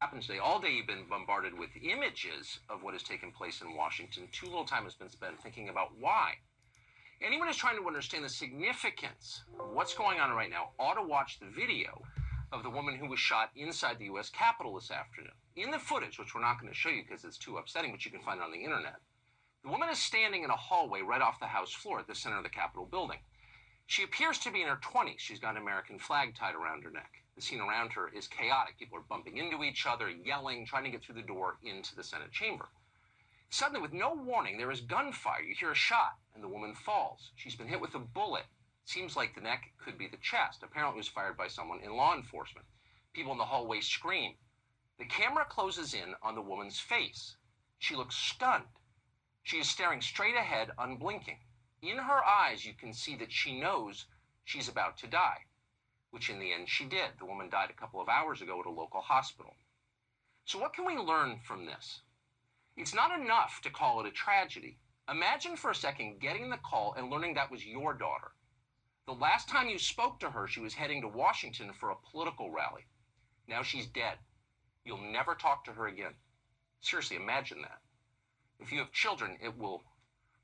happened today. All day you've been bombarded with images of what has taken place in Washington. Too little time has been spent thinking about why. Anyone who's trying to understand the significance of what's going on right now ought to watch the video of the woman who was shot inside the U.S. Capitol this afternoon. In the footage, which we're not going to show you because it's too upsetting, but you can find it on the internet, the woman is standing in a hallway right off the House floor at the center of the Capitol building. She appears to be in her 20s. She's got an American flag tied around her neck. The scene around her is chaotic. People are bumping into each other, yelling, trying to get through the door into the Senate chamber. Suddenly, with no warning, there is gunfire. You hear a shot, and the woman falls. She's been hit with a bullet. Seems like the neck could be the chest. Apparently, it was fired by someone in law enforcement. People in the hallway scream. The camera closes in on the woman's face. She looks stunned. She is staring straight ahead, unblinking. In her eyes, you can see that she knows she's about to die which in the end she did. The woman died a couple of hours ago at a local hospital. So, what can we learn from this? It's not enough to call it a tragedy. Imagine for a second getting the call and learning that was your daughter. The last time you spoke to her, she was heading to Washington for a political rally. Now she's dead. You'll never talk to her again. Seriously, imagine that. If you have children, it will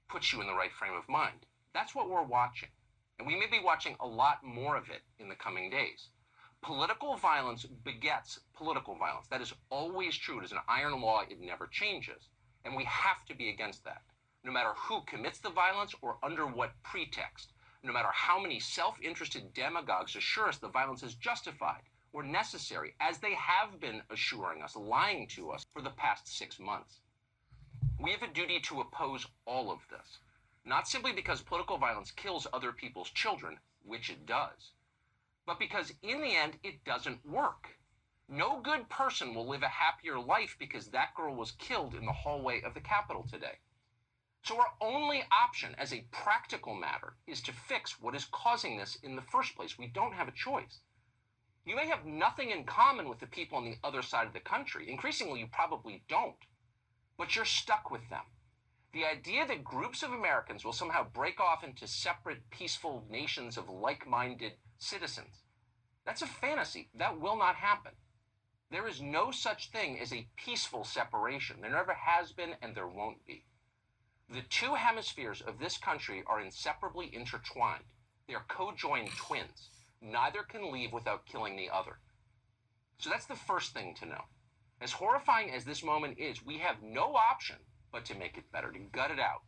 put you in the right frame of mind. That's what we're watching. And we may be watching a lot more of it in the coming days. Political violence begets political violence. That is always true. It is an iron law, it never changes. And we have to be against that, no matter who commits the violence or under what pretext, no matter how many self interested demagogues assure us the violence is justified or necessary, as they have been assuring us, lying to us for the past six months. We have a duty to oppose all of this. Not simply because political violence kills other people's children, which it does, but because in the end it doesn't work. No good person will live a happier life because that girl was killed in the hallway of the Capitol today. So our only option as a practical matter is to fix what is causing this in the first place. We don't have a choice. You may have nothing in common with the people on the other side of the country. Increasingly, you probably don't. But you're stuck with them. The idea that groups of Americans will somehow break off into separate, peaceful nations of like minded citizens, that's a fantasy. That will not happen. There is no such thing as a peaceful separation. There never has been, and there won't be. The two hemispheres of this country are inseparably intertwined. They are co-joined twins. Neither can leave without killing the other. So that's the first thing to know. As horrifying as this moment is, we have no option but to make it better, to gut it out.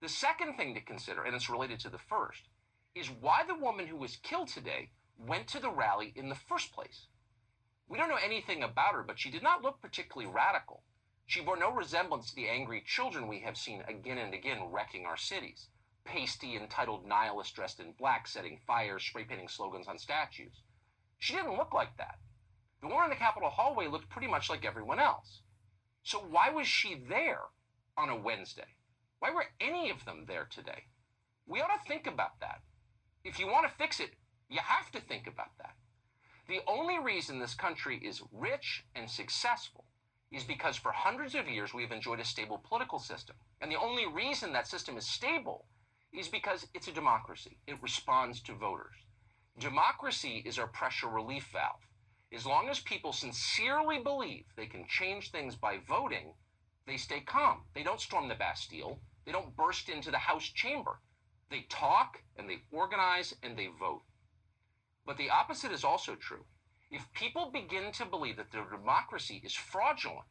The second thing to consider, and it's related to the first, is why the woman who was killed today went to the rally in the first place. We don't know anything about her, but she did not look particularly radical. She bore no resemblance to the angry children we have seen again and again wrecking our cities. Pasty, entitled nihilists dressed in black, setting fires, spray painting slogans on statues. She didn't look like that. The woman in the Capitol hallway looked pretty much like everyone else. So why was she there on a Wednesday? Why were any of them there today? We ought to think about that. If you want to fix it, you have to think about that. The only reason this country is rich and successful is because for hundreds of years we have enjoyed a stable political system. And the only reason that system is stable is because it's a democracy. It responds to voters. Democracy is our pressure relief valve. As long as people sincerely believe they can change things by voting, they stay calm. They don't storm the Bastille. They don't burst into the House chamber. They talk and they organize and they vote. But the opposite is also true. If people begin to believe that their democracy is fraudulent,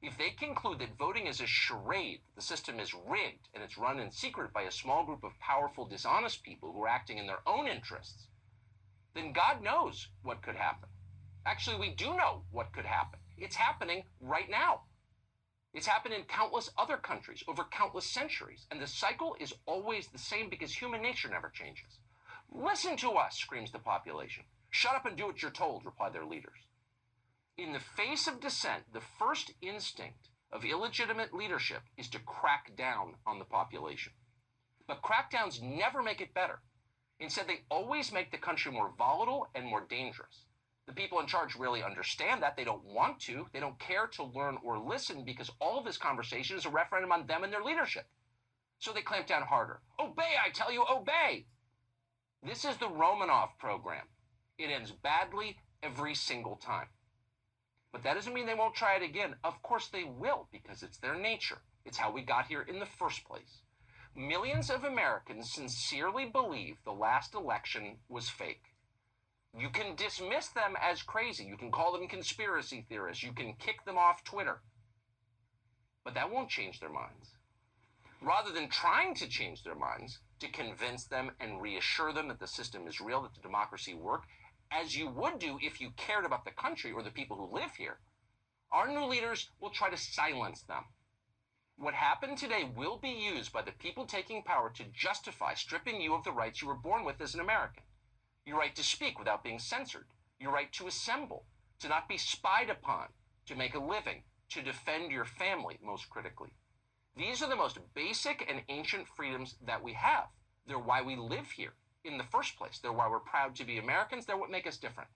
if they conclude that voting is a charade, the system is rigged, and it's run in secret by a small group of powerful, dishonest people who are acting in their own interests, then God knows what could happen. Actually, we do know what could happen. It's happening right now. It's happened in countless other countries over countless centuries. And the cycle is always the same because human nature never changes. Listen to us, screams the population. Shut up and do what you're told, reply their leaders. In the face of dissent, the first instinct of illegitimate leadership is to crack down on the population. But crackdowns never make it better. Instead, they always make the country more volatile and more dangerous. The people in charge really understand that. They don't want to. They don't care to learn or listen because all of this conversation is a referendum on them and their leadership. So they clamp down harder. Obey, I tell you, obey. This is the Romanov program. It ends badly every single time. But that doesn't mean they won't try it again. Of course they will, because it's their nature. It's how we got here in the first place. Millions of Americans sincerely believe the last election was fake. You can dismiss them as crazy. You can call them conspiracy theorists. You can kick them off Twitter. But that won't change their minds. Rather than trying to change their minds, to convince them and reassure them that the system is real, that the democracy work, as you would do if you cared about the country or the people who live here, our new leaders will try to silence them. What happened today will be used by the people taking power to justify stripping you of the rights you were born with as an American. Your right to speak without being censored, your right to assemble, to not be spied upon, to make a living, to defend your family, most critically. These are the most basic and ancient freedoms that we have. They're why we live here in the first place. They're why we're proud to be Americans. They're what make us different.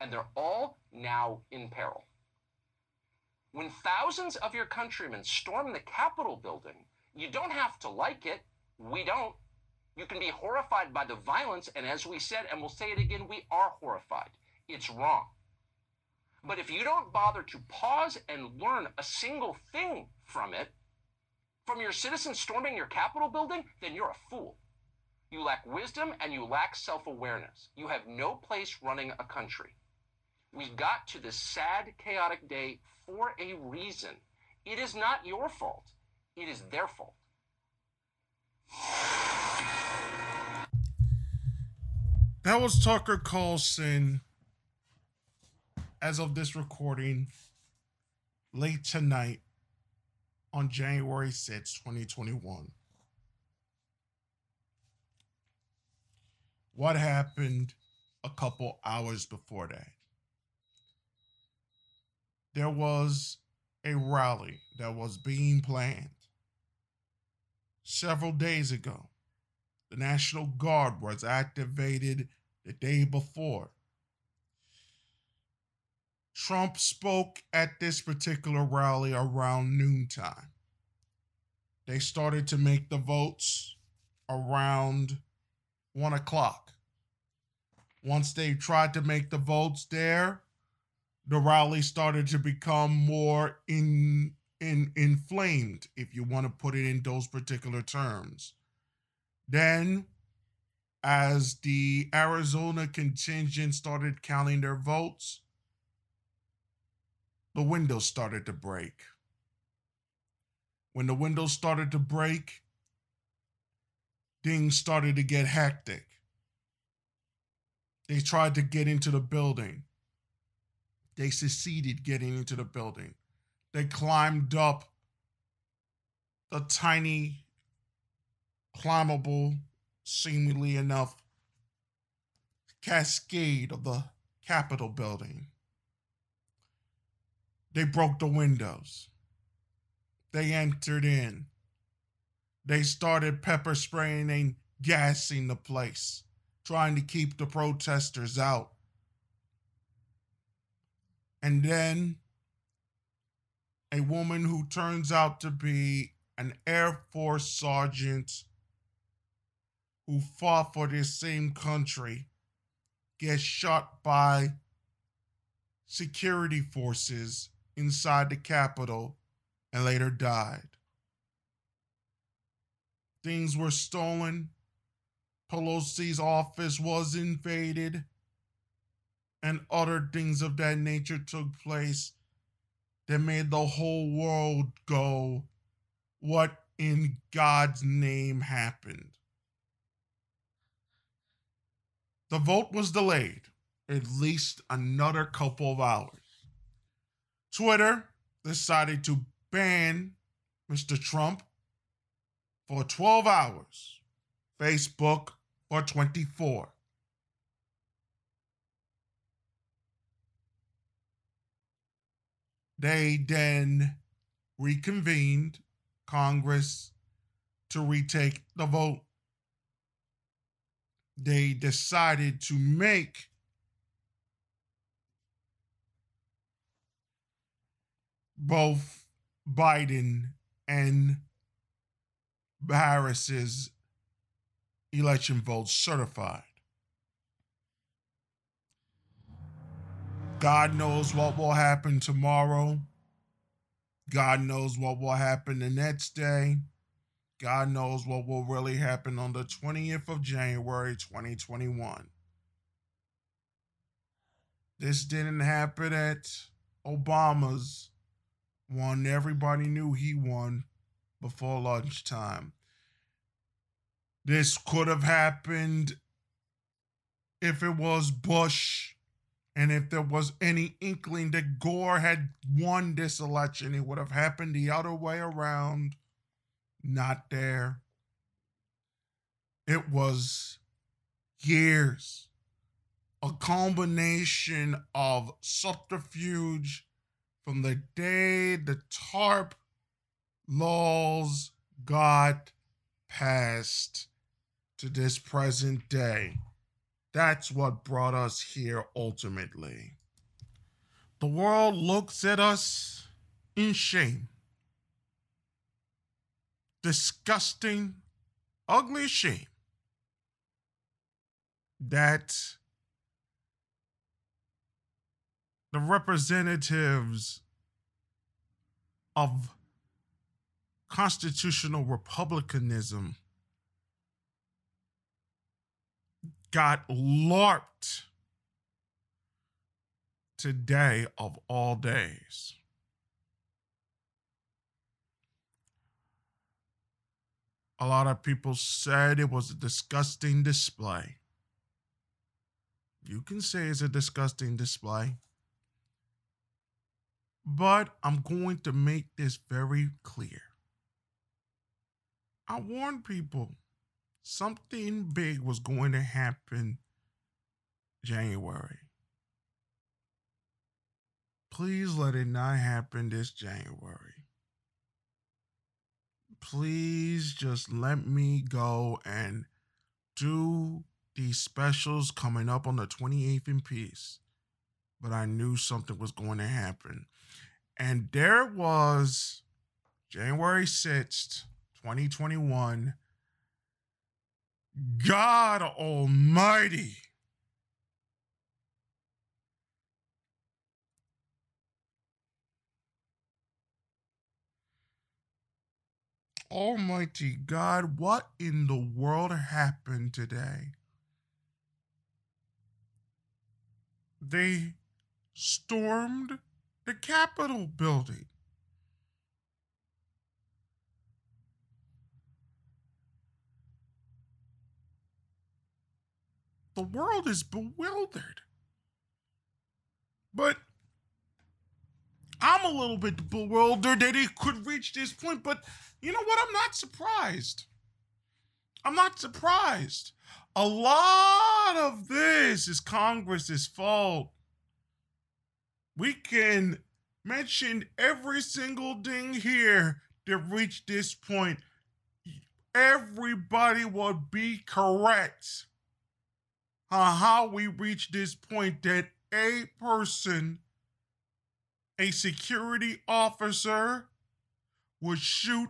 And they're all now in peril. When thousands of your countrymen storm the Capitol building, you don't have to like it. We don't. You can be horrified by the violence. And as we said, and we'll say it again, we are horrified. It's wrong. But if you don't bother to pause and learn a single thing from it, from your citizens storming your Capitol building, then you're a fool. You lack wisdom and you lack self awareness. You have no place running a country. We got to this sad, chaotic day for a reason. It is not your fault, it is their fault. That was Tucker Carlson. As of this recording, late tonight on January 6, 2021. what happened a couple hours before that. There was a rally that was being planned several days ago. The National Guard was activated the day before. Trump spoke at this particular rally around noontime. They started to make the votes around one o'clock. Once they tried to make the votes there, the rally started to become more in in inflamed, if you want to put it in those particular terms. Then, as the Arizona contingent started counting their votes, the windows started to break. When the windows started to break, things started to get hectic. They tried to get into the building. They succeeded getting into the building. They climbed up the tiny, climbable, seemingly enough, cascade of the Capitol building. They broke the windows. They entered in. They started pepper spraying and gassing the place trying to keep the protesters out. And then a woman who turns out to be an Air Force sergeant who fought for this same country gets shot by security forces inside the Capitol and later died. Things were stolen Pelosi's office was invaded, and other things of that nature took place that made the whole world go, What in God's name happened? The vote was delayed at least another couple of hours. Twitter decided to ban Mr. Trump for 12 hours. Facebook for 24. They then reconvened Congress to retake the vote. They decided to make both Biden and Harris's election votes certified. God knows what will happen tomorrow. God knows what will happen the next day. God knows what will really happen on the 20th of January 2021. This didn't happen at Obama's one. Everybody knew he won before lunchtime. This could have happened if it was Bush and if there was any inkling that Gore had won this election. It would have happened the other way around. Not there. It was years, a combination of subterfuge from the day the TARP laws got passed to this present day. That's what brought us here ultimately. The world looks at us in shame. Disgusting, ugly shame. That the representatives of constitutional republicanism got LARPed today of all days. A lot of people said it was a disgusting display. You can say it's a disgusting display. But I'm going to make this very clear. I warned people something big was going to happen January. Please let it not happen this January. Please just let me go and do these specials coming up on the 28th in peace. But I knew something was going to happen. And there it was January 6th, 2021 God Almighty. Almighty God, what in the world happened today? They stormed the Capitol building. The world is bewildered. But I'm a little bit bewildered that it could reach this point. But you know what? I'm not surprised. I'm not surprised. A lot of this is Congress's fault. We can mention every single thing here to reach this point. Everybody would be correct uh, how we reached this point that a person, a security officer, would shoot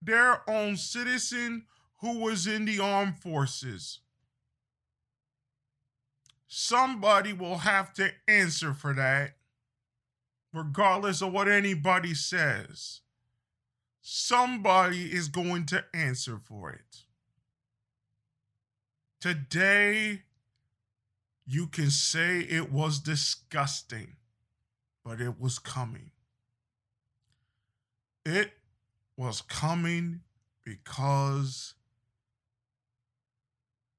their own citizen who was in the armed forces. Somebody will have to answer for that, regardless of what anybody says. Somebody is going to answer for it. Today, you can say it was disgusting, but it was coming. It was coming because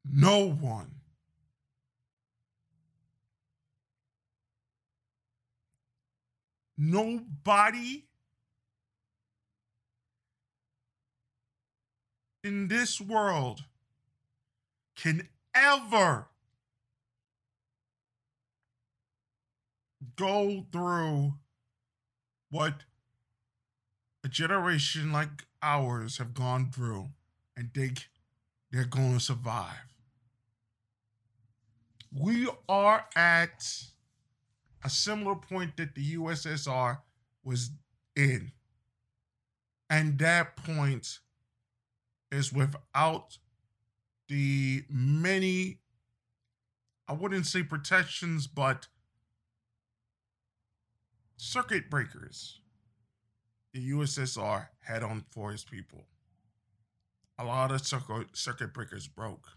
no one nobody in this world can ever go through what a generation like ours have gone through and think they're going to survive. We are at a similar point that the USSR was in. And that point is without the many, I wouldn't say protections, but circuit breakers. The USSR had on for his people. A lot of circuit, breakers broke.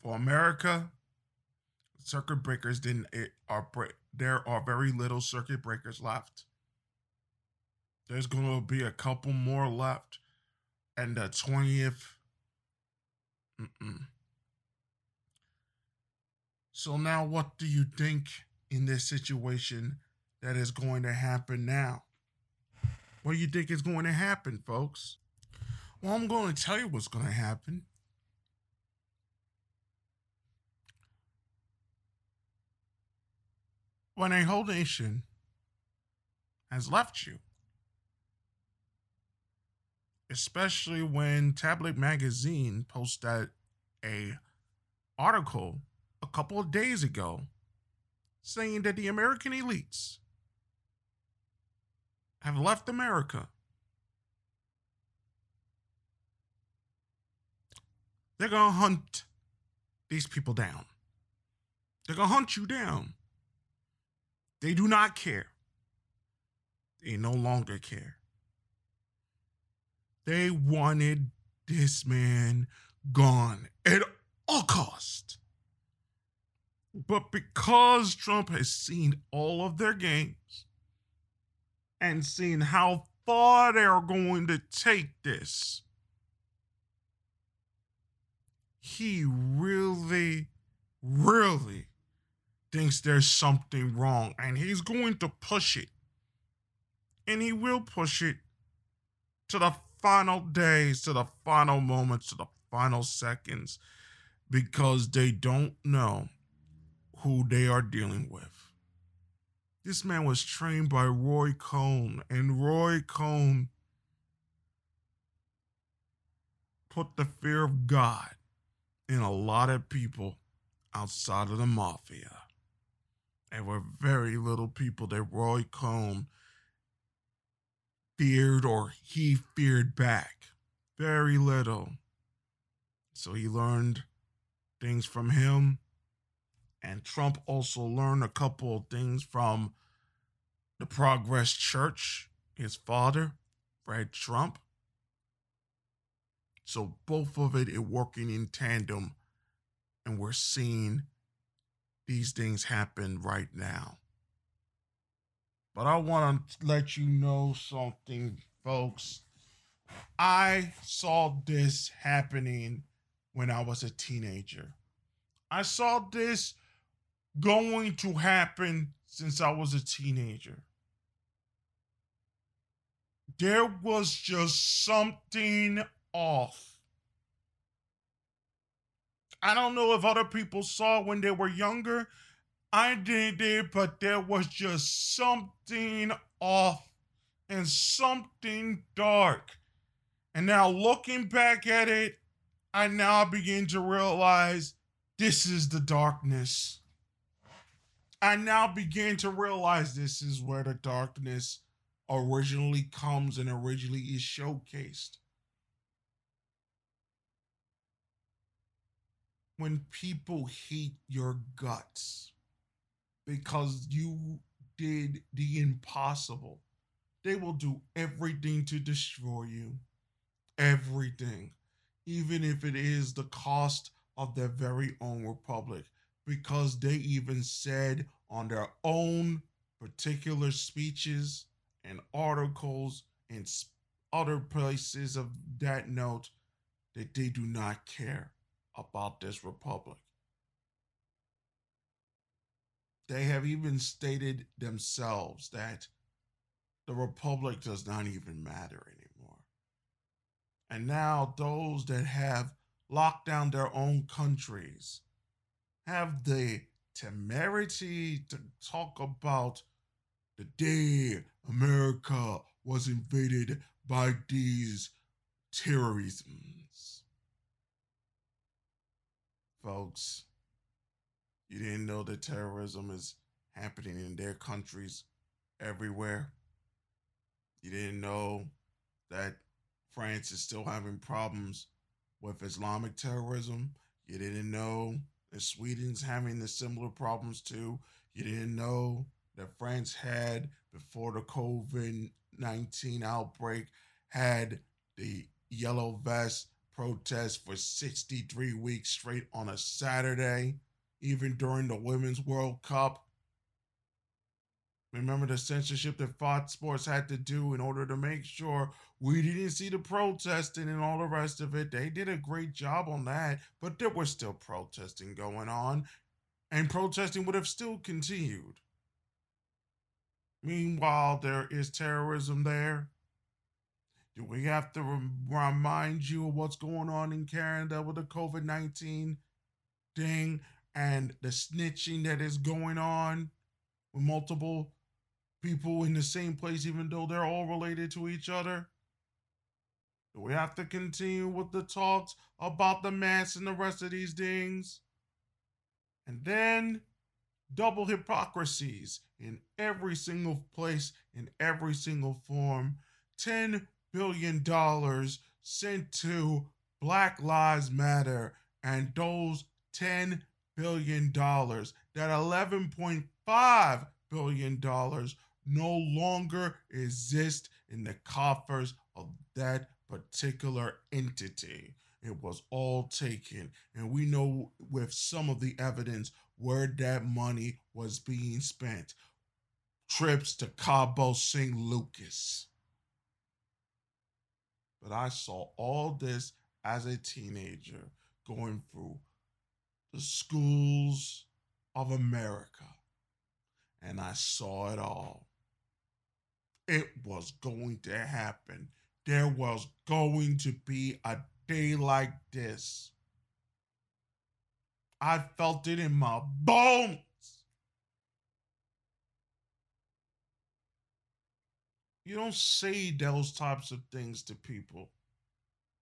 For America, circuit breakers didn't are there are very little circuit breakers left. There's going to be a couple more left, and the twentieth. So now, what do you think in this situation that is going to happen now? What do you think is going to happen, folks? Well, I'm going to tell you what's going to happen. When a whole nation has left you, especially when Tablet Magazine posted a article a couple of days ago saying that the American elites have left America. They're going to hunt these people down. They're going to hunt you down. They do not care. They no longer care. They wanted this man gone at all cost. But because Trump has seen all of their games and seen how far they're going to take this, he really, really thinks there's something wrong and he's going to push it. And he will push it to the final days, to the final moments, to the final seconds because they don't know who they are dealing with. This man was trained by Roy Cohn, and Roy Cohn put the fear of God in a lot of people outside of the mafia. There were very little people that Roy Cohn feared or he feared back. Very little. So he learned things from him. And Trump also learned a couple of things from the Progress Church, his father, Fred Trump. So both of it are working in tandem, and we're seeing these things happen right now. But I want to let you know something, folks. I saw this happening when I was a teenager. I saw this going to happen since I was a teenager. There was just something off. I don't know if other people saw when they were younger. I did it, but there was just something off and something dark. And now looking back at it, I now begin to realize this is the darkness. I now begin to realize this is where the darkness originally comes and originally is showcased. When people hate your guts because you did the impossible, they will do everything to destroy you. Everything even if it is the cost of their very own republic, because they even said on their own particular speeches and articles and other places of that note that they do not care about this republic. They have even stated themselves that the republic does not even matter anymore. And now those that have locked down their own countries have the temerity to talk about the day America was invaded by these terrorisms. Folks, you didn't know that terrorism is happening in their countries everywhere. You didn't know that France is still having problems with Islamic terrorism. You didn't know Sweden's having the similar problems too. You didn't know that France had, before the COVID 19 outbreak, had the yellow vest protest for 63 weeks straight on a Saturday, even during the Women's World Cup. Remember the censorship that Fox Sports had to do in order to make sure we didn't see the protesting and all the rest of it. They did a great job on that, but there was still protesting going on, and protesting would have still continued. Meanwhile, there is terrorism there. Do we have to remind you of what's going on in Canada with the COVID 19 thing and the snitching that is going on with multiple people in the same place, even though they're all related to each other? Do we have to continue with the talks about the mass and the rest of these things? And then double hypocrisies in every single place, in every single form. $10 billion sent to Black Lives Matter, and those $10 billion, that $11.5 billion no longer exist in the coffers of that particular entity. It was all taken. And we know with some of the evidence where that money was being spent. Trips to Cabo St. Lucas. But I saw all this as a teenager going through the schools of America. And I saw it all. It was going to happen. There was going to be a day like this. I felt it in my bones. You don't say those types of things to people.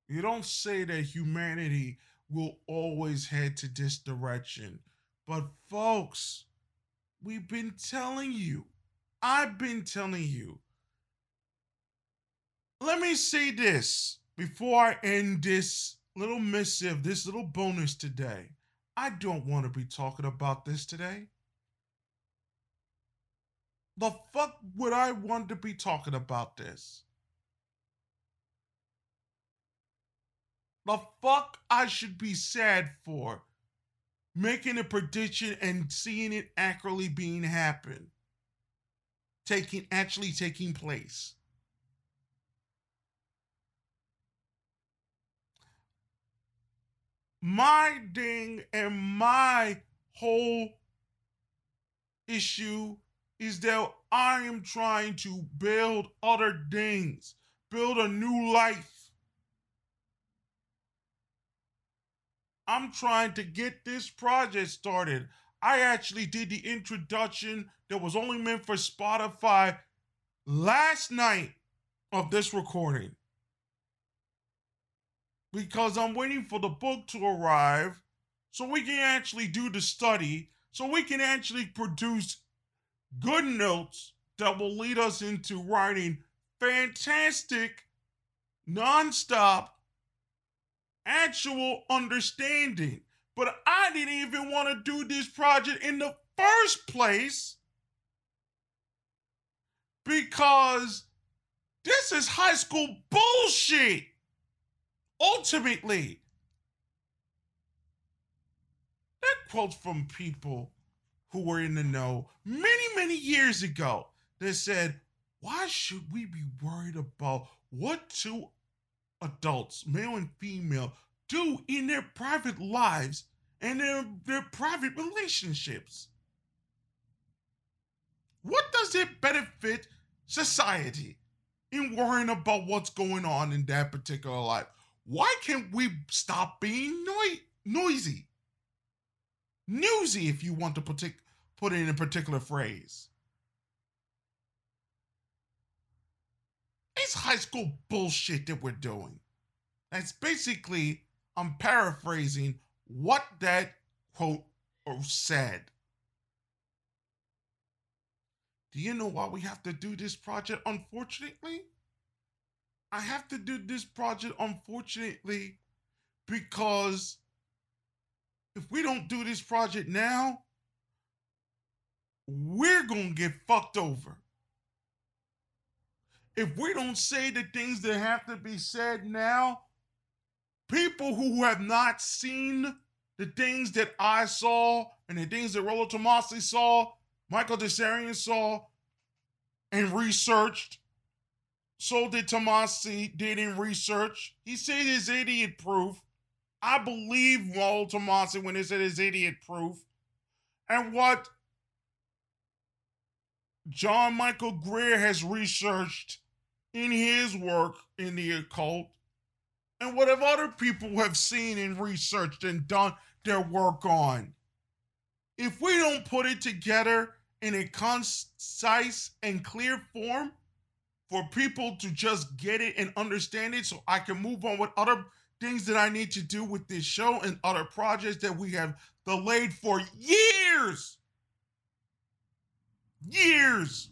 You don't say that humanity will always head to this direction. But, folks, we've been telling you, I've been telling you. Let me say this before I end this little missive, this little bonus today. I don't want to be talking about this today. The fuck would I want to be talking about this? The fuck I should be sad for making a prediction and seeing it accurately being happen. Taking actually taking place. My ding and my whole issue is that I am trying to build other things, build a new life. I'm trying to get this project started. I actually did the introduction that was only meant for Spotify last night of this recording because I'm waiting for the book to arrive so we can actually do the study, so we can actually produce good notes that will lead us into writing fantastic, nonstop, actual understanding. But I didn't even want to do this project in the first place because this is high school bullshit ultimately, that quote from people who were in the know many, many years ago that said, Why should we be worried about what two adults, male and female, do in their private lives and their, their private relationships? What does it benefit society in worrying about what's going on in that particular life? Why can't we stop being noi- noisy? Newsy, if you want to put, put it in a particular phrase. It's high school bullshit that we're doing. That's basically, I'm paraphrasing what that quote said. Do you know why we have to do this project, unfortunately? I have to do this project, unfortunately, because if we don't do this project now, we're going to get fucked over. If we don't say the things that have to be said now, people who have not seen the things that I saw and the things that Rollo Tomassi saw, Michael Tsarion saw, and researched, so did Tomassi, did in research. He said his idiot proof. I believe Rollo Tomassi when he said his idiot proof. And what John Michael Greer has researched in his work in the occult, and what have other people have seen and researched and done their work on. If we don't put it together in a concise and clear form for people to just get it and understand it so I can move on with other things that I need to do with this show and other projects that we have delayed for years. Years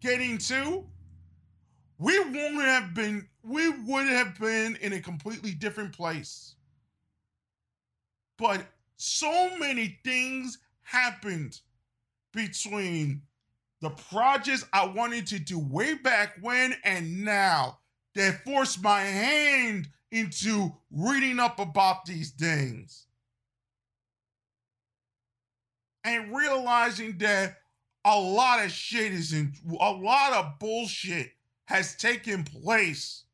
getting to, we wouldn't have been, we would have been in a completely different place. But so many things happened between the projects I wanted to do way back when and now that forced my hand into reading up about these things. And realizing that a lot of shit is in a lot of bullshit has taken place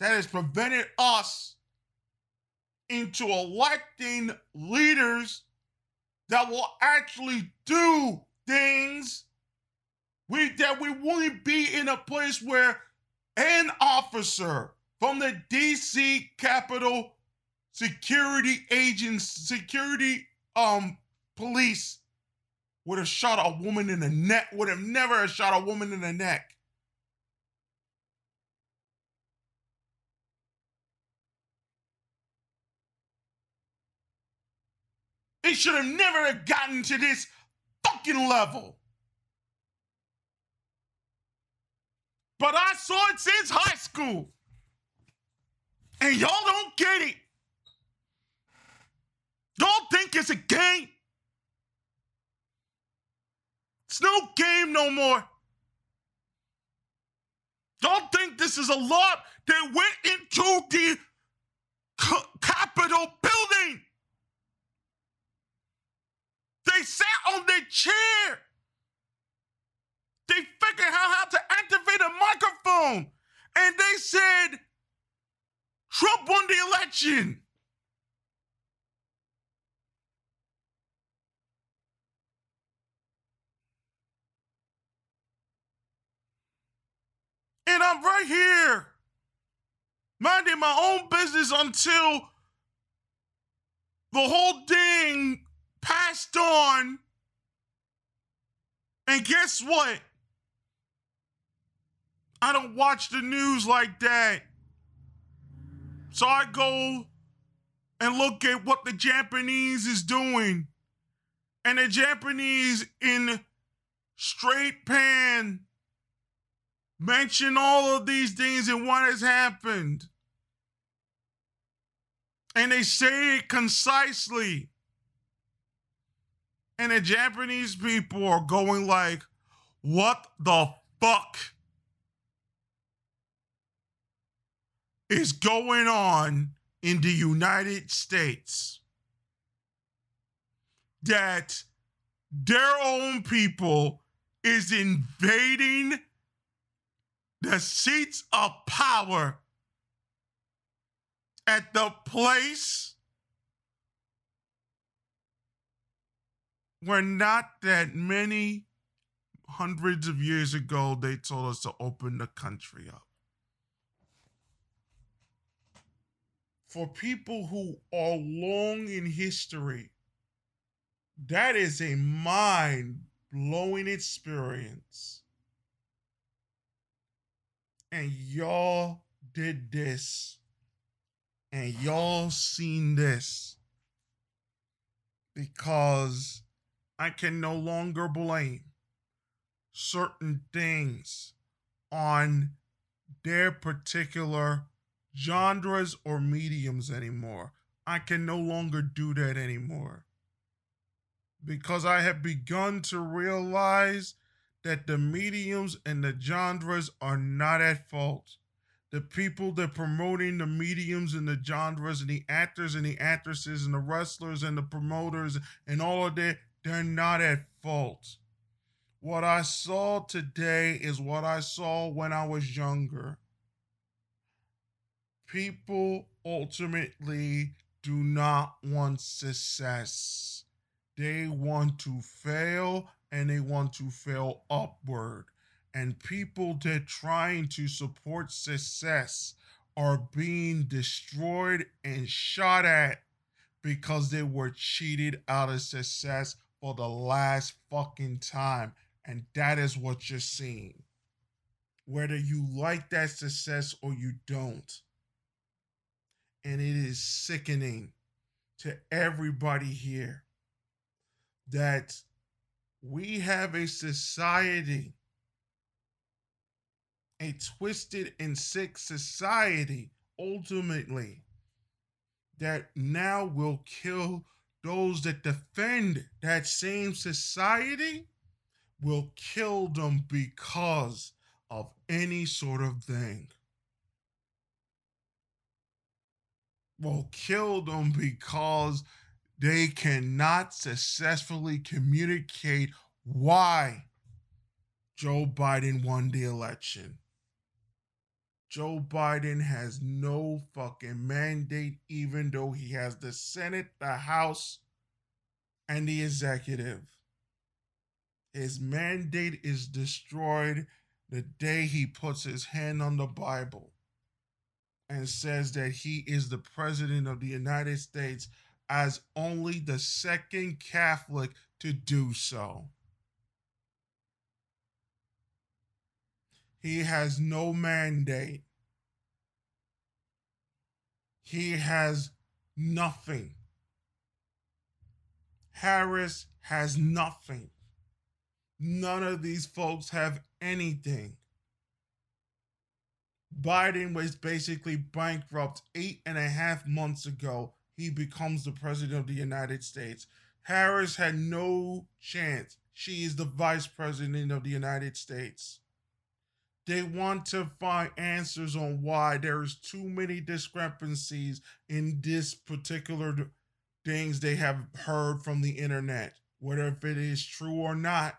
that has prevented us into electing leaders that will actually do things we that we wouldn't be in a place where an officer from the DC Capitol security agents security um police would have shot a woman in the neck would have never shot a woman in the neck It should have never gotten to this fucking level. But I saw it since high school. And y'all don't get it. Y'all think it's a game. It's no game no more. Y'all think this is a lot that went into the Capitol building. They sat on their chair. They figured out how to activate a microphone. And they said, Trump won the election. And I'm right here, minding my own business until the whole thing passed on. And guess what? I don't watch the news like that. So I go and look at what the Japanese is doing. And the Japanese in straight pan mention all of these things and what has happened. And they say it concisely. And the Japanese people are going like, what the fuck is going on in the United States? That their own people is invading the seats of power at the place where not that many hundreds of years ago they told us to open the country up. For people who are long in history, that is a mind blowing experience. And y'all did this, and y'all seen this because I can no longer blame certain things on their particular genres or mediums anymore. I can no longer do that anymore. Because I have begun to realize that the mediums and the genres are not at fault. The people that promoting the mediums and the genres and the actors and the actresses and the wrestlers and the promoters and all of that, they're not at fault. What I saw today is what I saw when I was younger. People ultimately do not want success. They want to fail and they want to fail upward. And people that are trying to support success are being destroyed and shot at because they were cheated out of success for the last fucking time. And that is what you're seeing. Whether you like that success or you don't. And it is sickening to everybody here that we have a society, a twisted and sick society, ultimately, that now will kill those that defend that same society, will kill them because of any sort of thing. Will kill them because they cannot successfully communicate why Joe Biden won the election. Joe Biden has no fucking mandate, even though he has the Senate, the House, and the executive. His mandate is destroyed the day he puts his hand on the Bible and says that he is the president of the United States as only the second Catholic to do so. He has no mandate. He has nothing. Harris has nothing. None of these folks have anything. Biden was basically bankrupt eight and a half months ago he becomes the president of the United States. Harris had no chance. She is the vice president of the United States. They want to find answers on why there is too many discrepancies in this particular things they have heard from the internet, whether if it is true or not.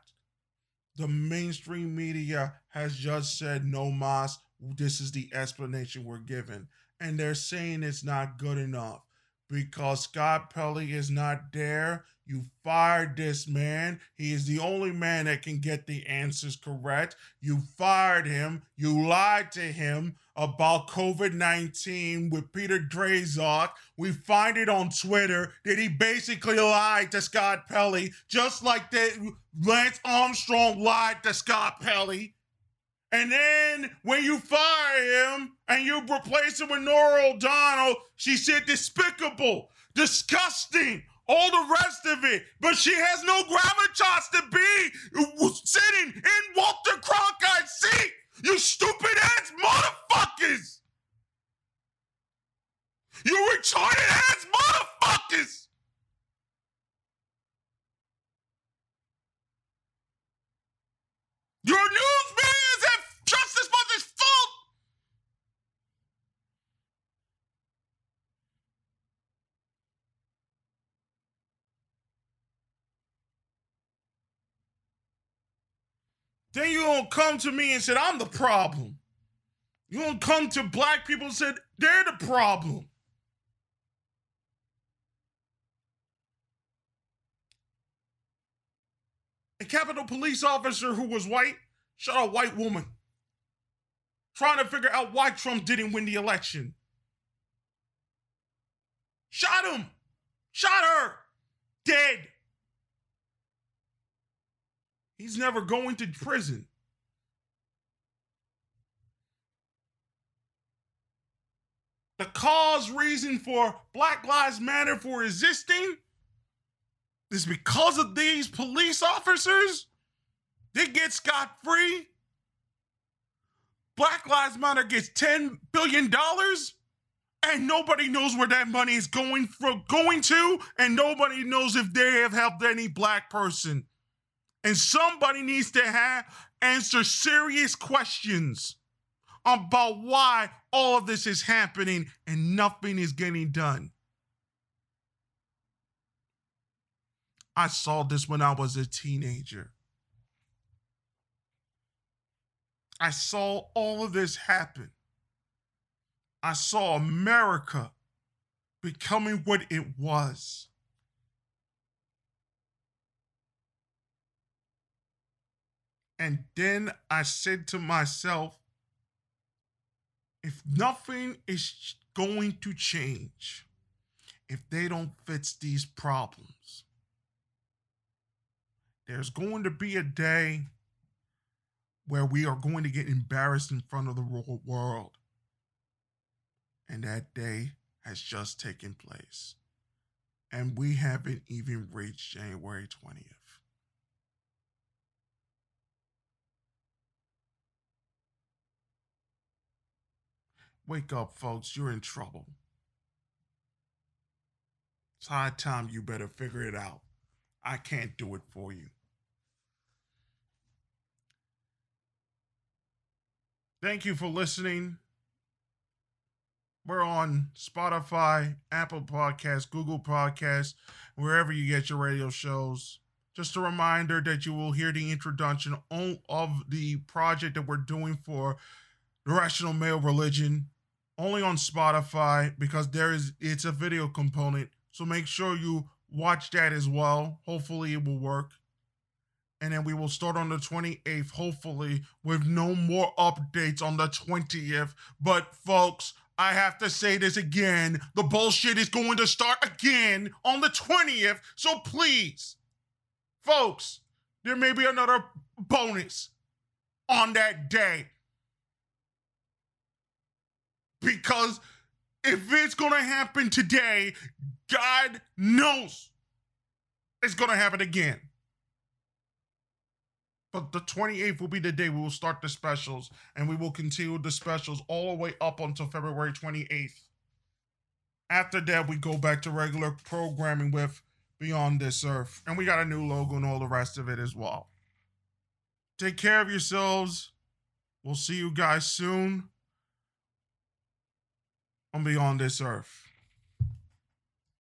The mainstream media has just said no mas. This is the explanation we're given, and they're saying it's not good enough because Scott Pelley is not there. You fired this man. He is the only man that can get the answers correct. You fired him. You lied to him about COVID 19 with Peter Daszak. We find it on Twitter that he basically lied to Scott Pelley, just like that Lance Armstrong lied to Scott Pelley. And then when you fire him and you replace him with Norah O'Donnell, she said despicable, disgusting, all the rest of it. But she has no gravitas to be sitting in Walter Cronkite's seat. You stupid ass motherfuckers. You retarded ass motherfuckers. Your news media as much as fault. Then you don't come to me and said, I'm the problem. You don't come to black people and said, they're the problem. A Capitol police officer who was white shot a white woman trying to figure out why Trump didn't win the election. Shot him. Shot her. Dead. He's never going to prison. The cause reason for Black Lives Matter for existing is because of these police officers. They get scot free. Black Lives Matter gets $10 billion and nobody knows where that money is going for going to, and nobody knows if they have helped any black person. And somebody needs to have answer serious questions about why all of this is happening and nothing is getting done. I saw this when I was a teenager. I saw all of this happen. I saw America becoming what it was. And then I said to myself, if nothing is going to change, if they don't fix these problems, there's going to be a day where we are going to get embarrassed in front of the world. And that day has just taken place. And we haven't even reached January 20th. Wake up, folks. You're in trouble. It's high time you better figure it out. I can't do it for you. Thank you for listening. We're on Spotify, Apple Podcasts, Google Podcasts, wherever you get your radio shows. Just a reminder that you will hear the introduction of the project that we're doing for the Rational Male Religion only on Spotify because there is it's a video component. So make sure you watch that as well. Hopefully it will work. And then we will start on the 28th, hopefully, with no more updates on the 20th. But folks, I have to say this again. The bullshit is going to start again on the 20th. So please, folks, there may be another bonus on that day. Because if it's going to happen today, God knows it's going to happen again. But the 28th will be the day we will start the specials, and we will continue the specials all the way up until February 28th. After that, we go back to regular programming with Beyond This Earth. And we got a new logo and all the rest of it as well. Take care of yourselves. We'll see you guys soon on Beyond This Earth.